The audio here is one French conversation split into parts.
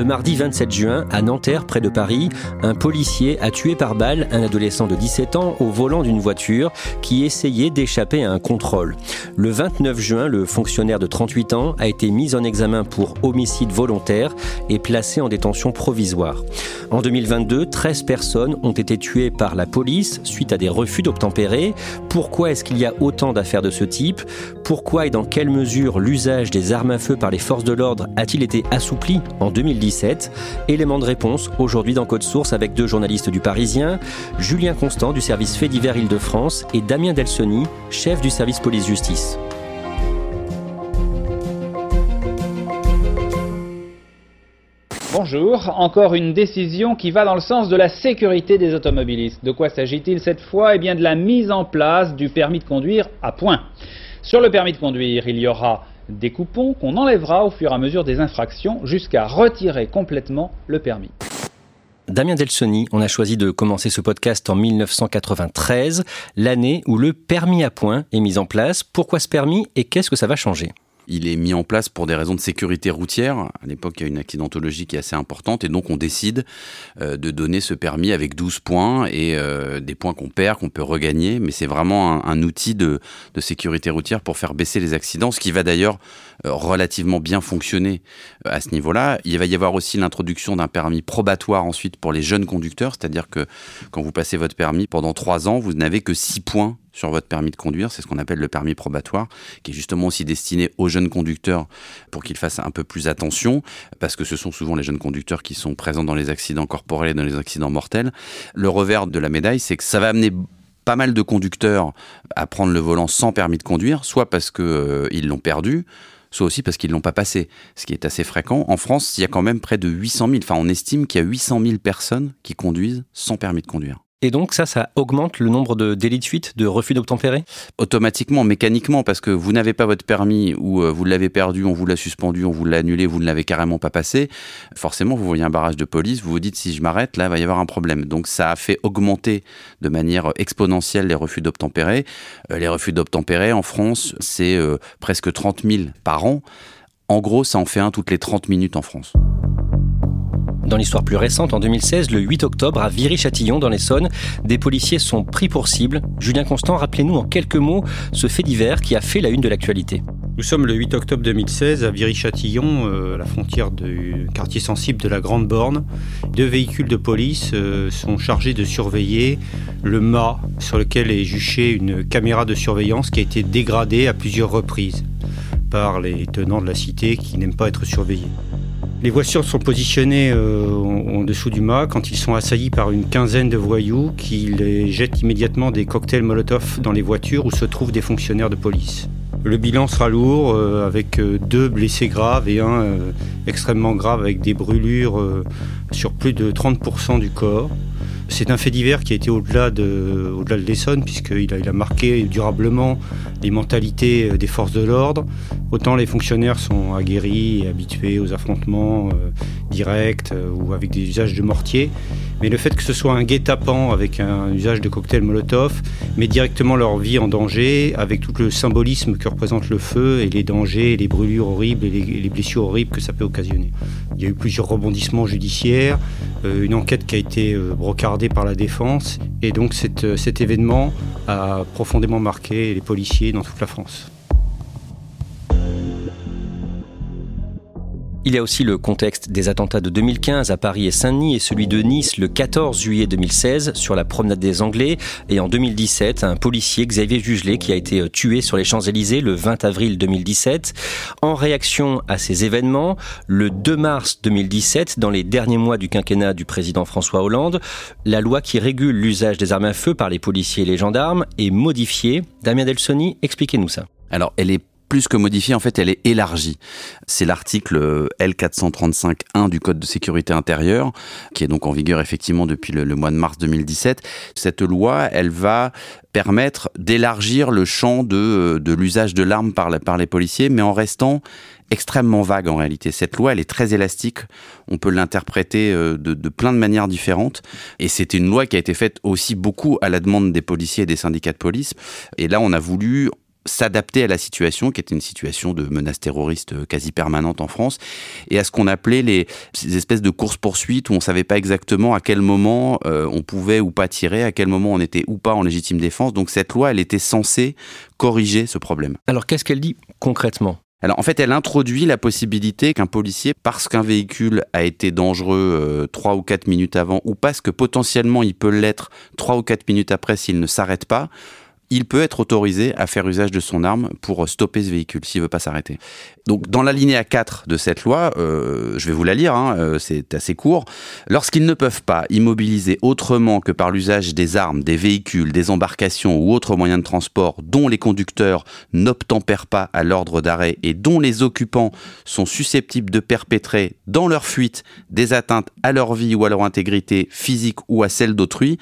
Le mardi 27 juin, à Nanterre, près de Paris, un policier a tué par balle un adolescent de 17 ans au volant d'une voiture qui essayait d'échapper à un contrôle. Le 29 juin, le fonctionnaire de 38 ans a été mis en examen pour homicide volontaire et placé en détention provisoire. En 2022, 13 personnes ont été tuées par la police suite à des refus d'obtempérer. Pourquoi est-ce qu'il y a autant d'affaires de ce type? Pourquoi et dans quelle mesure l'usage des armes à feu par les forces de l'ordre a-t-il été assoupli en 2017 Élément de réponse aujourd'hui dans Code Source avec deux journalistes du Parisien, Julien Constant du service Fait divers Île-de-France et Damien Delsoni, chef du service police-justice. Bonjour, encore une décision qui va dans le sens de la sécurité des automobilistes. De quoi s'agit-il cette fois? Eh bien de la mise en place du permis de conduire à point. Sur le permis de conduire, il y aura des coupons qu'on enlèvera au fur et à mesure des infractions jusqu'à retirer complètement le permis. Damien Delsoni, on a choisi de commencer ce podcast en 1993, l'année où le permis à point est mis en place. Pourquoi ce permis et qu'est-ce que ça va changer? Il est mis en place pour des raisons de sécurité routière. À l'époque, il y a une accidentologie qui est assez importante et donc on décide euh, de donner ce permis avec 12 points et euh, des points qu'on perd, qu'on peut regagner. Mais c'est vraiment un, outil de, sécurité routière pour faire baisser les accidents, ce qui va d'ailleurs euh, relativement bien fonctionner à ce niveau-là. Il va y avoir aussi l'introduction d'un permis probatoire ensuite pour les jeunes conducteurs, c'est-à-dire que quand vous passez votre permis pendant 3 ans, vous n'avez que 6 points sur votre permis de conduire. C'est ce qu'on appelle le permis probatoire, qui est justement aussi destiné aux jeunes conducteurs pour qu'ils fassent un peu plus attention, parce que ce sont souvent les jeunes conducteurs qui sont présents dans les accidents corporels et dans les accidents mortels. Le revers de la médaille, c'est que ça va amener pas mal de conducteurs à prendre le volant sans permis de conduire, soit parce qu'ils euh, l'ont perdu, soit aussi parce qu'ils ne l'ont pas passé, ce qui est assez fréquent. En France, il y a quand même près de 800 000, enfin on estime qu'il y a 800 000 personnes qui conduisent sans permis de conduire. Et donc ça, ça augmente le nombre de délits de fuite, de refus d'obtempérer? Automatiquement, mécaniquement, parce que vous n'avez pas votre permis ou euh, vous l'avez perdu, on vous l'a suspendu, on vous l'a annulé, vous ne l'avez carrément pas passé. Forcément, vous voyez un barrage de police, vous vous dites si je m'arrête, là, il va y avoir un problème. Donc ça a fait augmenter de manière exponentielle les refus d'obtempérer. Euh, les refus d'obtempérer en France, c'est euh, presque 30 000 par an. En gros, ça en fait un toutes les 30 minutes en France. Dans l'histoire plus récente, en 2016, le 8 octobre, à Viry-Châtillon, dans l'Essonne, des policiers sont pris pour cible. Julien Constant, rappelez-nous en quelques mots ce fait divers qui a fait la une de l'actualité. Nous sommes le 8 octobre 2016 à Viry-Châtillon, euh, à la frontière du quartier sensible de la Grande Borne. Deux véhicules de police euh, sont chargés de surveiller le mât sur lequel est juchée une caméra de surveillance qui a été dégradée à plusieurs reprises par les tenants de la cité qui n'aiment pas être surveillés. Les voitures sont positionnées euh, en, dessous du mât quand ils sont assaillis par une quinzaine de voyous qui les jettent immédiatement des cocktails Molotov dans les voitures où se trouvent des fonctionnaires de police. Le bilan sera lourd euh, avec euh, deux blessés graves et un extrêmement grave avec des brûlures sur plus de 30% du corps. C'est un fait divers qui a été au-delà de, au-delà de l'Essonne, puisqu'il a, il a marqué durablement les mentalités des forces de l'ordre. Autant les fonctionnaires sont aguerris et habitués aux affrontements euh, directs ou avec des usages de mortier. Mais le fait que ce soit un guet-apens avec un usage de cocktail Molotov met directement leur vie en danger avec tout le symbolisme que représente le feu et les dangers, les brûlures horribles et les, blessures horribles que ça peut occasionner. Il y a eu plusieurs rebondissements judiciaires, euh, une enquête qui a été euh, par la défense et donc euh, cet événement a profondément marqué les policiers dans toute la France. Il y a aussi le contexte des attentats de 2015 à Paris et Saint-Denis et celui de Nice le 14 juillet 2016 sur la promenade des Anglais et en 2017 un policier Xavier Jugelet qui a été euh, tué sur les Champs-Élysées le 20 avril 2017. En réaction à ces événements, le 2 mars 2017, dans les derniers mois du quinquennat du président François Hollande, la loi qui régule l'usage des armes à feu par les policiers et les gendarmes est modifiée. Damien Delsoni, expliquez-nous ça. Plus que modifiée, en fait, elle est élargie. C'est l'article euh, L435.1 du Code de sécurité intérieure, qui est donc en vigueur effectivement depuis le, mois de mars 2017. Cette loi, elle va permettre d'élargir le champ de, euh, l'usage de l'arme par, par les policiers, mais en restant extrêmement vague en réalité. Cette loi, elle est très élastique. On peut l'interpréter euh, de, de, plein de manières différentes. Et c'était une loi qui a été faite aussi beaucoup à la demande des policiers et des syndicats de police. Et là, on a voulu s'adapter à la situation, qui était une situation de menace terroriste quasi permanente en France, et à ce qu'on appelait les ces espèces de courses-poursuites où on savait pas exactement à quel moment euh, on pouvait ou pas tirer, à quel moment on était ou pas en légitime défense. Donc cette loi, elle était censée corriger ce problème. Alors qu'est-ce qu'elle dit concrètement? Alors en fait, elle introduit la possibilité qu'un policier, parce qu'un véhicule a été dangereux euh, trois ou quatre minutes avant, ou parce que potentiellement il peut l'être trois ou quatre minutes après s'il ne s'arrête pas, il peut être autorisé à faire usage de son arme pour stopper ce véhicule s'il veut pas s'arrêter. Donc dans la linéa 4 de cette loi, euh, je vais vous la lire, hein, euh, c'est assez court, lorsqu'ils ne peuvent pas immobiliser autrement que par l'usage des armes, des véhicules, des embarcations ou autres moyens de transport dont les conducteurs n'obtempèrent pas à l'ordre d'arrêt et dont les occupants sont susceptibles de perpétrer dans leur fuite des atteintes à leur vie ou à leur intégrité physique ou à celle d'autrui,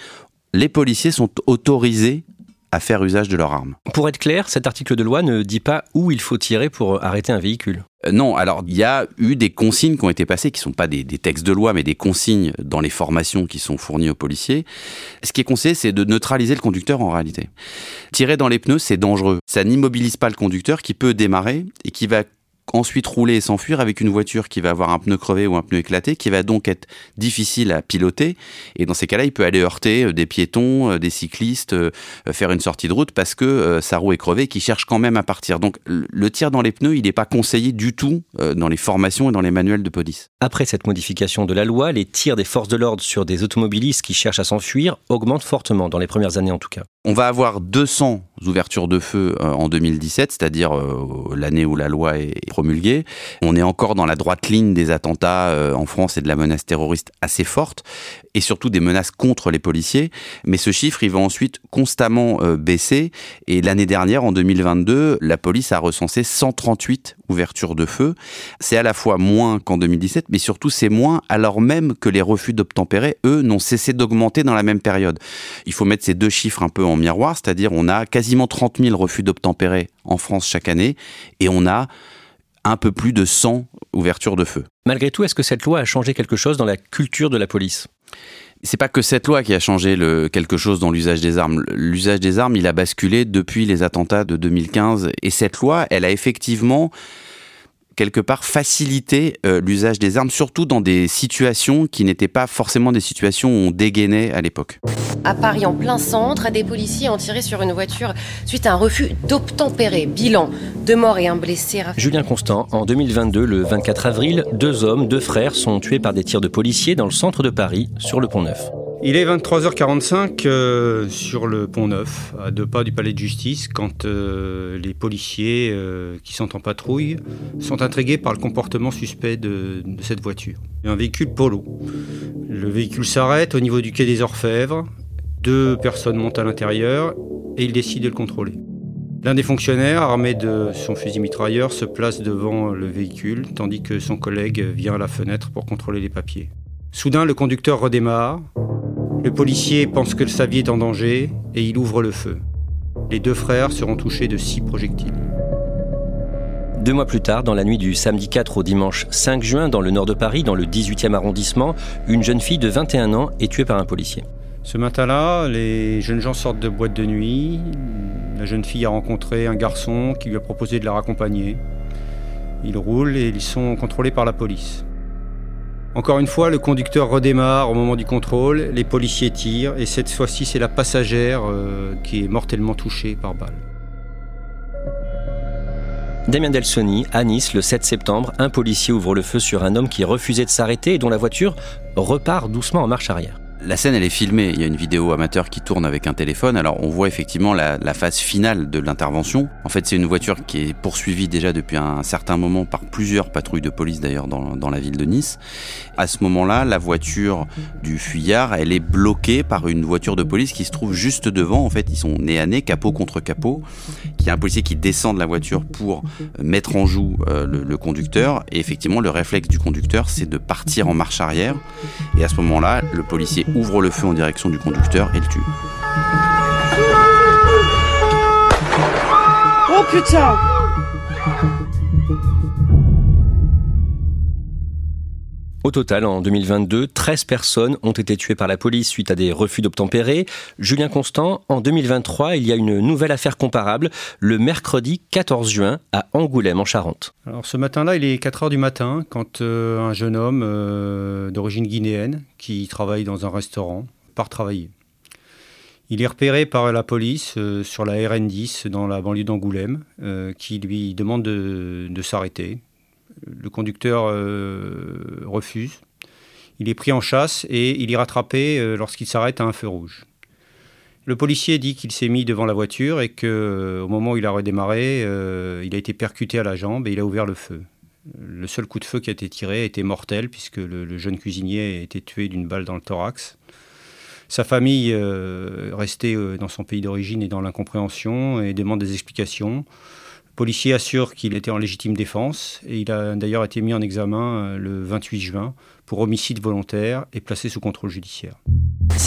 les policiers sont autorisés à faire usage de leurs armes. Pour être clair, cet article de loi ne dit pas où il faut tirer pour arrêter un véhicule. Euh, non, alors il y a eu des consignes qui ont été passées, qui ne sont pas des, textes de loi, mais des consignes dans les formations qui sont fournies aux policiers. Ce qui est conseillé, c'est de neutraliser le conducteur en réalité. Tirer dans les pneus, c'est dangereux. Ça n'immobilise pas le conducteur qui peut démarrer et qui va ensuite rouler et s'enfuir avec une voiture qui va avoir un pneu crevé ou un pneu éclaté, qui va donc être difficile à piloter. Et dans ces cas-là, il peut aller heurter euh, des piétons, euh, des cyclistes, euh, faire une sortie de route parce que sa roue est crevée, qui cherche quand même à partir. Donc le tir dans les pneus, il n'est pas conseillé du tout dans les formations et dans les manuels de police. Après cette modification de la loi, les tirs des forces de l'ordre sur des automobilistes qui cherchent à s'enfuir augmentent fortement, dans les premières années en tout cas. On va avoir 200 ouvertures de feu en 2017, c'est-à-dire l'année où la loi est promulguée. On est encore dans la droite ligne des attentats euh, en France et de la menace terroriste assez forte, et surtout des menaces contre les policiers. Mais ce chiffre, il va ensuite constamment euh, baisser. Et l'année dernière, en 2022, la police a recensé 138 ouvertures de feu. C'est à la fois moins qu'en 2017, mais surtout c'est moins alors même que les refus d'obtempérer, eux, n'ont cessé d'augmenter dans la même période. Il faut mettre ces deux chiffres un peu en miroir, c'est-à-dire on a quasiment 30 000 refus d'obtempérer en France chaque année, et on a un peu plus de 100 ouvertures de feu. Malgré tout, est-ce que cette loi a changé quelque chose dans la culture de la police? C'est pas que cette loi qui a changé le, quelque chose dans l'usage des armes. L'usage des armes, il a basculé depuis les attentats de 2015. Et cette loi, elle a effectivement quelque part faciliter euh, l'usage des armes, surtout dans des situations qui n'étaient pas forcément des situations où on dégainait à l'époque. À Paris, en plein centre, des policiers ont tiré sur une voiture suite à un refus d'obtempérer. Bilan, deux morts et un blessé. Julien Constant, en 2022, le 24 avril, deux hommes, deux frères sont tués par des tirs de policiers dans le centre de Paris, sur le Pont Neuf. Il est 23h45 euh, sur le pont Neuf, à deux pas du palais de justice, quand euh, les policiers euh, qui sont en patrouille sont intrigués par le comportement suspect de, de cette voiture. Un véhicule polo. Le véhicule s'arrête au niveau du quai des Orfèvres. Deux personnes montent à l'intérieur et ils décident de le contrôler. L'un des fonctionnaires, armé de son fusil mitrailleur, se place devant le véhicule, tandis que son collègue vient à la fenêtre pour contrôler les papiers. Soudain, le conducteur redémarre, le policier pense que sa vie est en danger et il ouvre le feu. Les deux frères seront touchés de six projectiles. Deux mois plus tard, dans la nuit du samedi 4 au dimanche 5 juin, dans le nord de Paris, dans le 18e arrondissement, une jeune fille de 21 ans est tuée par un policier. Ce matin-là, les jeunes gens sortent de boîte de nuit. La jeune fille a rencontré un garçon qui lui a proposé de la raccompagner. Ils roulent et ils sont contrôlés par la police. Encore une fois, le conducteur redémarre au moment du contrôle, les policiers tirent et cette fois-ci c'est la passagère euh, qui est mortellement touchée par balle. Damien Delsoni, à Nice, le 7 septembre, un policier ouvre le feu sur un homme qui refusait de s'arrêter et dont la voiture repart doucement en marche arrière. La scène, elle est filmée. Il y a une vidéo amateur qui tourne avec un téléphone. Alors, on voit effectivement la, la phase finale de l'intervention. En fait, c'est une voiture qui est poursuivie déjà depuis un certain moment par plusieurs patrouilles de police, d'ailleurs, dans, dans, la ville de Nice. À ce moment-là, la voiture du fuyard, elle est bloquée par une voiture de police qui se trouve juste devant. En fait, ils sont nez à nez, capot contre capot. Il y a un policier qui descend de la voiture pour mettre en joue euh, le, le conducteur. Et effectivement, le réflexe du conducteur, c'est de partir en marche arrière. Et à ce moment-là, le policier ouvre le feu en direction du conducteur et le tue. Oh putain Au total, en 2022, 13 personnes ont été tuées par la police suite à des refus d'obtempérer. Julien Constant, en 2023, il y a une nouvelle affaire comparable, le mercredi 14 juin à Angoulême, en Charente. Alors ce matin-là, il est 4 heures du matin quand euh, un jeune homme euh, d'origine guinéenne qui travaille dans un restaurant part travailler. Il est repéré par la police euh, sur la RN10 dans la banlieue d'Angoulême qui lui demande de, de s'arrêter. Le conducteur euh, refuse. Il est pris en chasse et il est rattrapé euh, lorsqu'il s'arrête à un feu rouge. Le policier dit qu'il s'est mis devant la voiture et que au moment où il a redémarré, euh, il a été percuté à la jambe et il a ouvert le feu. Le seul coup de feu qui a été tiré était mortel puisque le, jeune cuisinier a été tué d'une balle dans le thorax. Sa famille euh, euh, dans son pays d'origine et dans l'incompréhension et demande des explications. Le policier assure qu'il était en légitime défense et il a d'ailleurs été mis en examen euh, le 28 juin pour homicide volontaire et placé sous contrôle judiciaire.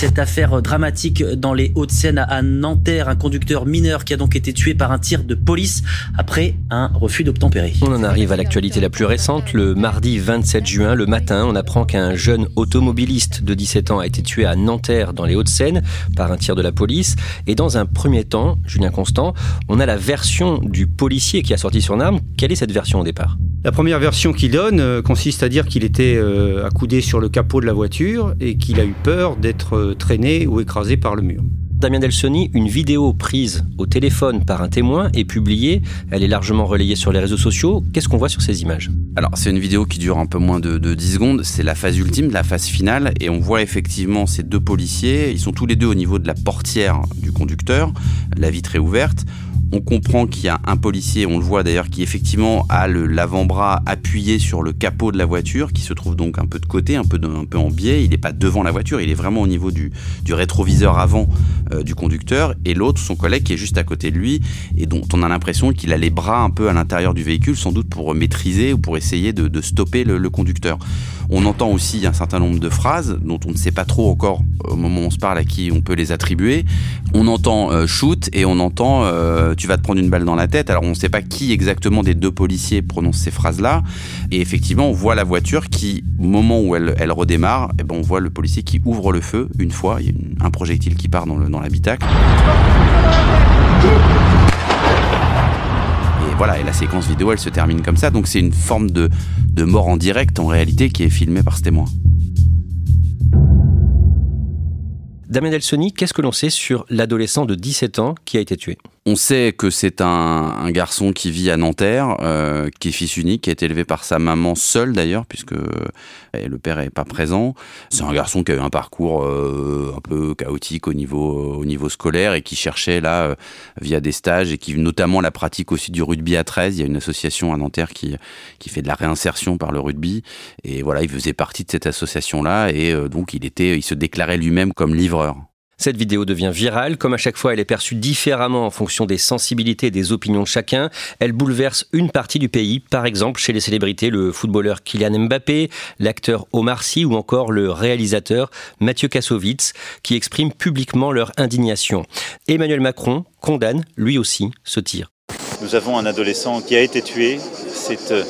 Cette affaire dramatique dans les Hauts-de-Seine à Nanterre, un conducteur mineur qui a donc été tué par un tir de police après un refus d'obtempérer. On en arrive à l'actualité la plus récente. Le mardi 27 juin, le matin, on apprend qu'un jeune automobiliste de 17 ans a été tué à Nanterre dans les Hauts-de-Seine par un tir de la police. Et dans un premier temps, Julien Constant, on a la version du policier qui a sorti son arme. Quelle est cette version au départ? La première version qu'il donne euh, consiste à dire qu'il était euh, accoudé sur le capot de la voiture et qu'il a eu peur d'être euh, traîné ou écrasé par le mur. Damien Delsoni, une vidéo prise au téléphone par un témoin est publiée. Elle est largement relayée sur les réseaux sociaux. Qu'est-ce qu'on voit sur ces images? Alors, c'est une vidéo qui dure un peu moins de, de 10 secondes. C'est la phase ultime, la phase finale. Et on voit effectivement ces deux policiers. Ils sont tous les deux au niveau de la portière du conducteur. La vitre est ouverte. On comprend qu'il y a un policier, on le voit d'ailleurs, qui effectivement a l'avant-bras appuyé sur le capot de la voiture, qui se trouve donc un peu de côté, un peu, en biais. Il n'est pas devant la voiture, il est vraiment au niveau du, rétroviseur avant euh, du conducteur. Et l'autre, son collègue, qui est juste à côté de lui, et dont on a l'impression qu'il a les bras un peu à l'intérieur du véhicule, sans doute pour maîtriser ou pour essayer de, stopper le, conducteur. On entend aussi un certain nombre de phrases dont on ne sait pas trop encore au moment où on se parle à qui on peut les attribuer. On entend euh, shoot et on entend euh, tu vas te prendre une balle dans la tête. Alors on ne sait pas qui exactement des deux policiers prononce ces phrases-là. Et effectivement, on voit la voiture qui, au moment où elle, redémarre, et ben on voit le policier qui ouvre le feu une fois. Il y a un projectile qui part dans l'habitacle. Et voilà, et la séquence vidéo, elle se termine comme ça. Donc c'est une forme de, de mort en direct en réalité qui est filmée par ce témoin. Damien Delsoni, qu'est-ce que l'on sait sur l'adolescent de 17 ans qui a été tué? On sait que c'est un, un, garçon qui vit à Nanterre, euh, qui est fils unique, qui a été élevé par sa maman seule d'ailleurs, puisque le père n'est pas présent. C'est un garçon qui a eu un parcours euh, un peu chaotique au niveau, au niveau scolaire et qui cherchait là, euh, via des stages, et qui notamment la pratique aussi du rugby à 13. Il y a une association à Nanterre qui, qui fait de la réinsertion par le rugby. Et voilà, il faisait partie de cette association-là, et euh, donc il, était, il se déclarait lui-même comme livreur. Cette vidéo devient virale. Comme à chaque fois, elle est perçue différemment en fonction des sensibilités et des opinions de chacun. Elle bouleverse une partie du pays. Par exemple, chez les célébrités, le footballeur Kylian Mbappé, l'acteur Omar Sy ou encore le réalisateur Mathieu Kassovitz qui expriment publiquement leur indignation. Emmanuel Macron condamne lui aussi ce tir. Nous avons un adolescent qui a été tué c'est euh,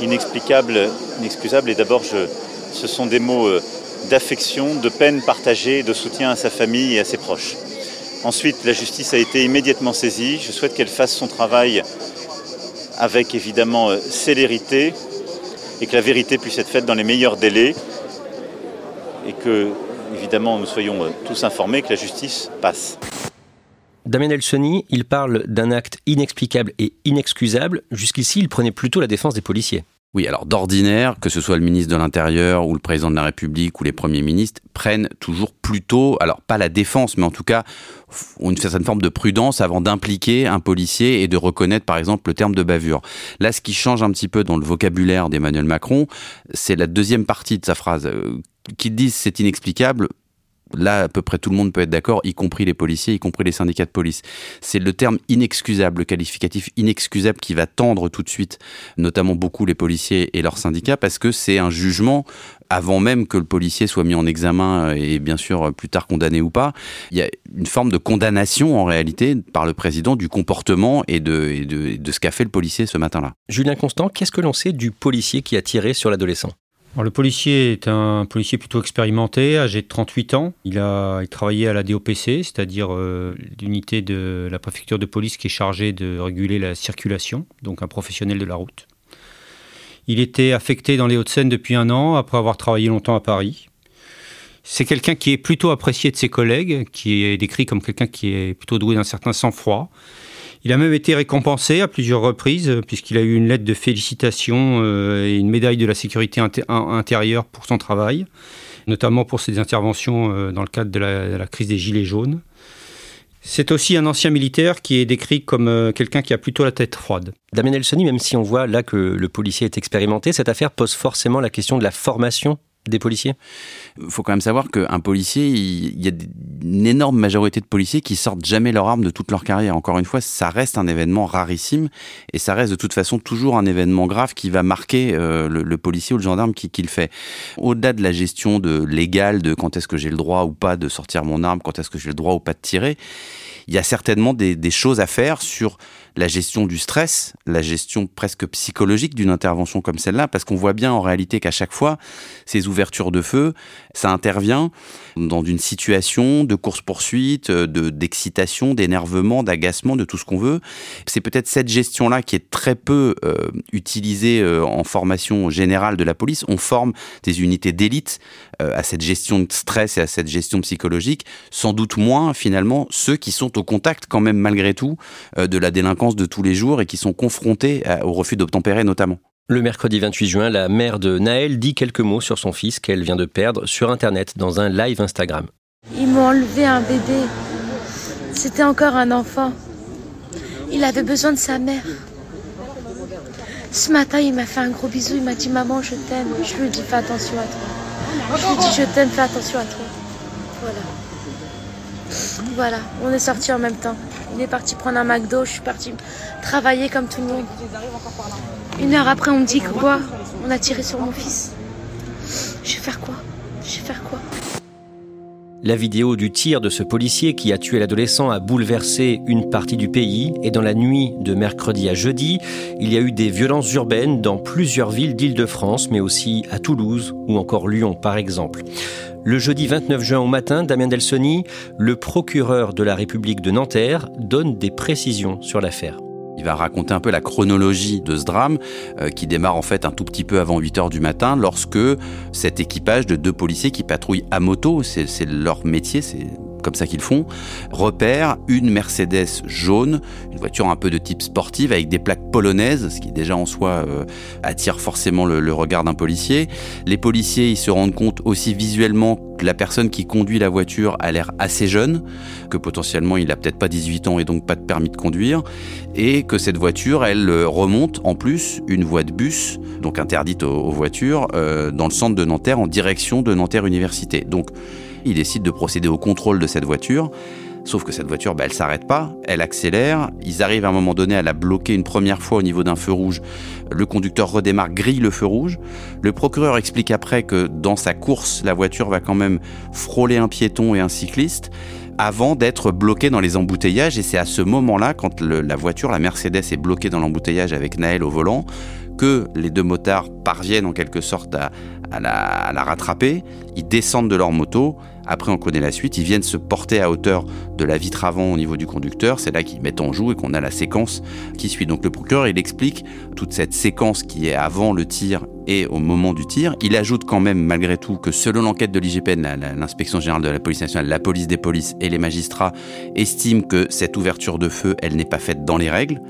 inexplicable, inexcusable. Et d'abord, ce sont des mots euh, d'affection, de peine partagée, de soutien à sa famille et à ses proches. Ensuite, la justice a été immédiatement saisie. Je souhaite qu'elle fasse son travail avec évidemment euh, célérité et que la vérité puisse être faite dans les meilleurs délais et que, évidemment, nous soyons euh, tous informés que la justice passe. Damien Elsoni, il parle d'un acte inexplicable et inexcusable. Jusqu'ici, il prenait plutôt la défense des policiers. Oui, alors d'ordinaire, que ce soit le ministre de l'Intérieur ou le président de la République ou les premiers ministres, prennent toujours plutôt, alors pas la défense, mais en tout cas une certaine forme de prudence avant d'impliquer un policier et de reconnaître par exemple le terme de bavure. Là, ce qui change un petit peu dans le vocabulaire d'Emmanuel Macron, c'est la deuxième partie de sa phrase. Euh, qui disent c'est inexplicable, là, à peu près tout le monde peut être d'accord, y compris les policiers, y compris les syndicats de police. C'est le terme inexcusable, le qualificatif inexcusable qui va tendre tout de suite, notamment beaucoup les policiers et leurs syndicats, parce que c'est un jugement avant même que le policier soit mis en examen et bien sûr plus tard condamné ou pas, il y a une forme de condamnation en réalité par le président du comportement et de, de, de ce qu'a fait le policier ce matin-là. Julien Constant, qu'est-ce que l'on sait du policier qui a tiré sur l'adolescent? Le policier est un policier plutôt expérimenté, âgé de 38 ans. Il a travaillé à la DOPC, c'est-à-dire euh, l'unité de la préfecture de police qui est chargée de réguler la circulation, donc un professionnel de la route. Il était affecté dans les Hauts-de-Seine depuis un an, après avoir travaillé longtemps à Paris. C'est quelqu'un qui est plutôt apprécié de ses collègues, qui est décrit comme quelqu'un qui est plutôt doué d'un certain sang-froid il a même été récompensé à plusieurs reprises, euh, puisqu'il a eu une lettre de félicitation euh, et une médaille de la sécurité intérieure pour son travail, notamment pour ses interventions euh, dans le cadre de la, crise des Gilets jaunes. C'est aussi un ancien militaire qui est décrit comme quelqu'un qui a plutôt la tête froide. Damien Elsoni, même si on voit là que le policier est expérimenté, cette affaire pose forcément la question de la formation des policiers? Il faut quand même savoir qu'un policier, il y a une énorme majorité de policiers qui sortent jamais leur arme de toute leur carrière. Encore une fois, ça reste un événement rarissime et ça reste de toute façon toujours un événement grave qui va marquer euh, le, policier ou le gendarme qui, le fait. Au-delà de la gestion de légale de quand est-ce que j'ai le droit ou pas de sortir mon arme, quand est-ce que j'ai le droit ou pas de tirer, il y a certainement des choses à faire sur la gestion du stress, la gestion presque psychologique d'une intervention comme celle-là, parce qu'on voit bien en réalité qu'à chaque fois, ces ouvertures de feu, ça intervient dans une situation de course-poursuite, de, d'excitation, d'énervement, d'agacement, de tout ce qu'on veut. C'est peut-être cette gestion-là qui est très peu euh, utilisée euh, en formation générale de la police. On forme des unités d'élite euh, à cette gestion de stress et à cette gestion psychologique, sans doute moins finalement ceux qui sont au contact quand même malgré tout de la délinquance de tous les jours et qui sont confrontés au refus d'obtempérer notamment. Le mercredi 28 juin, la mère de Naël dit quelques mots sur son fils qu'elle vient de perdre sur Internet dans un live Instagram. Ils m'ont enlevé un bébé. C'était encore un enfant. Il avait besoin de sa mère. Ce matin, il m'a fait un gros bisou. Il m'a dit Maman, je t'aime. Je lui ai dit Fais attention à toi. Je lui ai dit Je t'aime, fais attention à toi. Voilà. Voilà, on est sortis en même temps. Il est parti prendre un McDo, je suis partie travailler comme tout le monde. Une heure après, on me dit que quoi? On a tiré sur mon fils. Je vais faire quoi? Je vais faire quoi? La vidéo du tir de ce policier qui a tué l'adolescent a bouleversé une partie du pays et dans la nuit de mercredi à jeudi, il y a eu des violences urbaines dans plusieurs villes d'Île-de-France, mais aussi à Toulouse ou encore Lyon par exemple. Le jeudi 29 juin au matin, Damien Delsoni, le procureur de la République de Nanterre, donne des précisions sur l'affaire. Il va raconter un peu la chronologie de ce drame euh, qui démarre en fait un tout petit peu avant 8 heures du matin lorsque cet équipage de deux policiers qui patrouillent à moto, c'est leur métier, c'est comme ça qu'ils font, repère une Mercedes jaune, une voiture un peu de type sportive avec des plaques polonaises, ce qui déjà en soi euh, attire forcément le, regard d'un policier. Les policiers, ils se rendent compte aussi visuellement que la personne qui conduit la voiture a l'air assez jeune, que potentiellement il a peut-être pas 18 ans et donc pas de permis de conduire, et que cette voiture, elle euh, remonte en plus une voie de bus, donc interdite aux, voitures, euh, dans le centre de Nanterre en direction de Nanterre Université. Donc il décide de procéder au contrôle de cette voiture. Sauf que cette voiture, bah, elle s'arrête pas, elle accélère. Ils arrivent à un moment donné à la bloquer une première fois au niveau d'un feu rouge. Le conducteur redémarre, grille le feu rouge. Le procureur explique après que dans sa course, la voiture va quand même frôler un piéton et un cycliste avant d'être bloquée dans les embouteillages. Et c'est à ce moment-là, quand la voiture, la Mercedes, est bloquée dans l'embouteillage avec Naël au volant, que les deux motards parviennent en quelque sorte à, la, à la rattraper. Ils descendent de leur moto après, on connaît la suite. Ils viennent se porter à hauteur de la vitre avant au niveau du conducteur. C'est là qu'ils mettent en joue et qu'on a la séquence qui suit. Donc le procureur, il explique toute cette séquence qui est avant le tir et au moment du tir. Il ajoute quand même, malgré tout, que selon l'enquête de l'IGPN, l'inspection générale de la police nationale, la police des polices et les magistrats estiment que cette ouverture de feu, elle n'est pas faite dans les règles.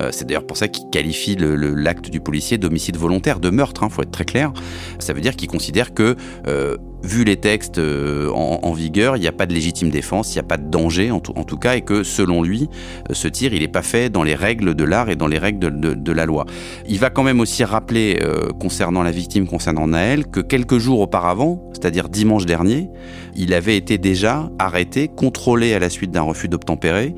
Euh, c'est d'ailleurs pour ça qu'il qualifie l'acte du policier d'homicide volontaire, de meurtre, il hein, faut être très clair. Ça veut dire qu'il considère que euh, vu les textes euh, en, vigueur, il n'y a pas de légitime défense, il n'y a pas de danger en tout, cas, et que selon lui, euh, ce tir, il n'est pas fait dans les règles de l'art et dans les règles de, la loi. Il va quand même aussi rappeler, euh, concernant la victime, concernant Naël, que quelques jours auparavant, c'est-à-dire dimanche dernier, il avait été déjà arrêté, contrôlé à la suite d'un refus d'obtempérer,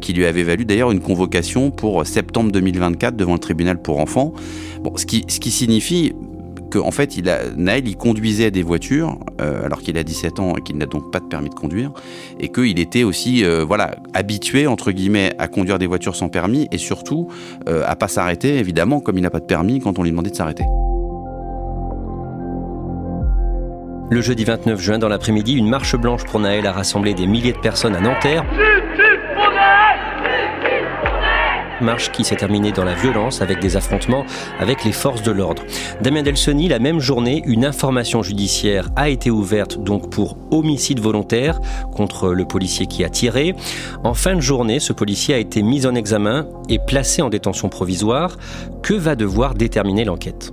qui lui avait valu d'ailleurs une convocation pour septembre 2024 devant le tribunal pour enfants. Bon, ce qui signifie, qu'en en fait, il a, Naël, il conduisait des voitures euh, alors qu'il a 17 ans et qu'il n'a donc pas de permis de conduire, et qu'il était aussi, euh, voilà, habitué entre guillemets à conduire des voitures sans permis et surtout euh, à pas s'arrêter, évidemment, comme il n'a pas de permis quand on lui demandait de s'arrêter. Le jeudi 29 juin, dans l'après-midi, une marche blanche pour Naël a rassemblé des milliers de personnes à Nanterre marche qui s'est terminée dans la violence avec des affrontements avec les forces de l'ordre. Damien Delsoni, la même journée, une information judiciaire a été ouverte donc pour homicide volontaire contre le policier qui a tiré. En fin de journée, ce policier a été mis en examen et placé en détention provisoire. Que va devoir déterminer l'enquête?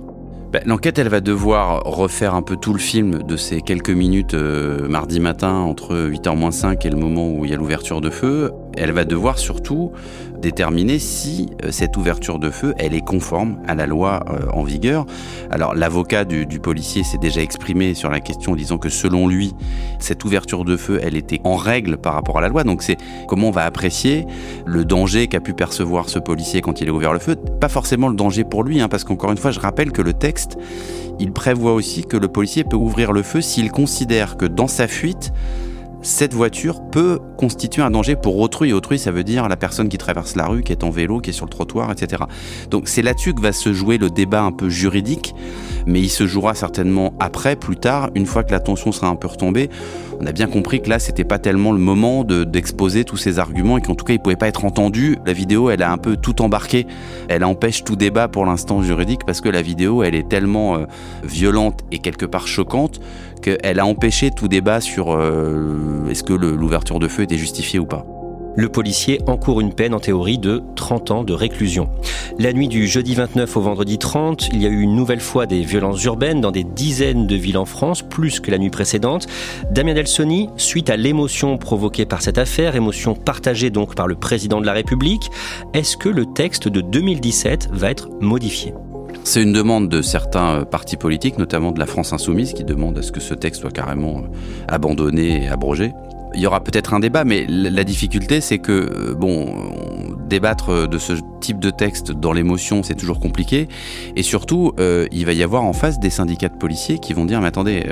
Ben, L'enquête, elle va devoir refaire un peu tout le film de ces quelques minutes euh, mardi matin entre 8h 5 et le moment où il y a l'ouverture de feu. Elle va devoir surtout déterminer si euh, cette ouverture de feu, elle est conforme à la loi euh, en vigueur. Alors l'avocat du, policier s'est déjà exprimé sur la question en disant que selon lui, cette ouverture de feu, elle était en règle par rapport à la loi. Donc c'est comment on va apprécier le danger qu'a pu percevoir ce policier quand il a ouvert le feu. Pas forcément le danger pour lui, hein, parce qu'encore une fois, je rappelle que le texte, il prévoit aussi que le policier peut ouvrir le feu s'il considère que dans sa fuite, cette voiture peut constituer un danger pour autrui. Autrui, ça veut dire la personne qui traverse la rue, qui est en vélo, qui est sur le trottoir, etc. Donc c'est là-dessus que va se jouer le débat un peu juridique, mais il se jouera certainement après, plus tard, une fois que la tension sera un peu retombée. On a bien compris que là, c'était pas tellement le moment d'exposer tous ces arguments et qu'en tout cas, ils pouvaient pas être entendus. La vidéo, elle a un peu tout embarqué. Elle empêche tout débat pour l'instant juridique parce que la vidéo, elle est tellement euh, violente et quelque part choquante qu'elle a empêché tout débat sur euh, est-ce que l'ouverture de feu était justifiée ou pas. Le policier encourt une peine en théorie de 30 ans de réclusion. La nuit du jeudi 29 au vendredi 30, il y a eu une nouvelle fois des violences urbaines dans des dizaines de villes en France, plus que la nuit précédente. Damien Delsoni, suite à l'émotion provoquée par cette affaire, émotion partagée donc par le président de la République, est-ce que le texte de 2017 va être modifié? C'est une demande de certains euh, partis politiques, notamment de la France Insoumise, qui demande à ce que ce texte soit carrément euh, abandonné et abrogé. Il y aura peut-être un débat, mais la difficulté, c'est que, euh, bon, débattre de ce type de texte dans l'émotion, c'est toujours compliqué. Et surtout, il va y avoir en face des syndicats de policiers qui vont dire, mais attendez,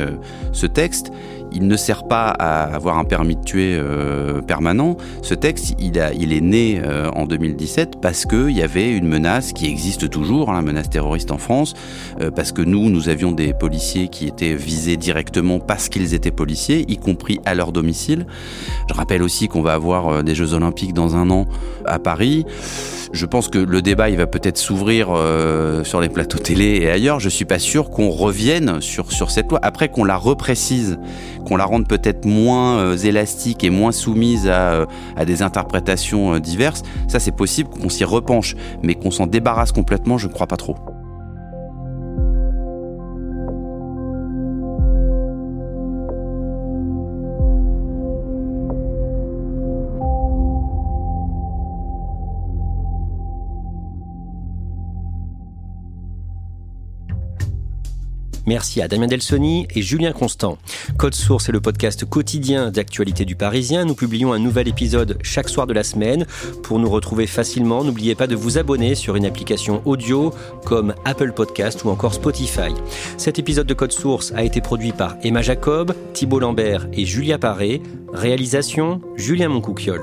ce texte, il ne sert pas à avoir un permis de tuer euh, permanent. Ce texte, il, a, il est né euh, en 2017 parce qu'il y avait une menace qui existe toujours, la hein, menace terroriste en France, euh, parce que nous, nous avions des policiers qui étaient visés directement parce qu'ils étaient policiers, y compris à leur domicile. Je rappelle aussi qu'on va avoir des Jeux Olympiques dans un an à Paris. Je pense que le débat, il va peut-être s'ouvrir sur les plateaux télé et ailleurs. Je suis pas sûr qu'on revienne sur, sur cette loi. Après qu'on la reprécise, qu'on la rende peut-être moins euh, élastique et moins soumise à, euh, à des interprétations euh, diverses, ça c'est possible qu'on s'y repenche, mais qu'on s'en débarrasse complètement, je ne crois pas trop. Merci à Damien Delsoni et Julien Constant. Code Source est le podcast quotidien d'actualité du Parisien. Nous publions un nouvel épisode chaque soir de la semaine. Pour nous retrouver facilement, n'oubliez pas de vous abonner sur une application audio comme Apple Podcast ou encore Spotify. Cet épisode de Code Source a été produit par Emma Jacob, Thibault Lambert et Julia Paré. Réalisation Julien Moncouquiole.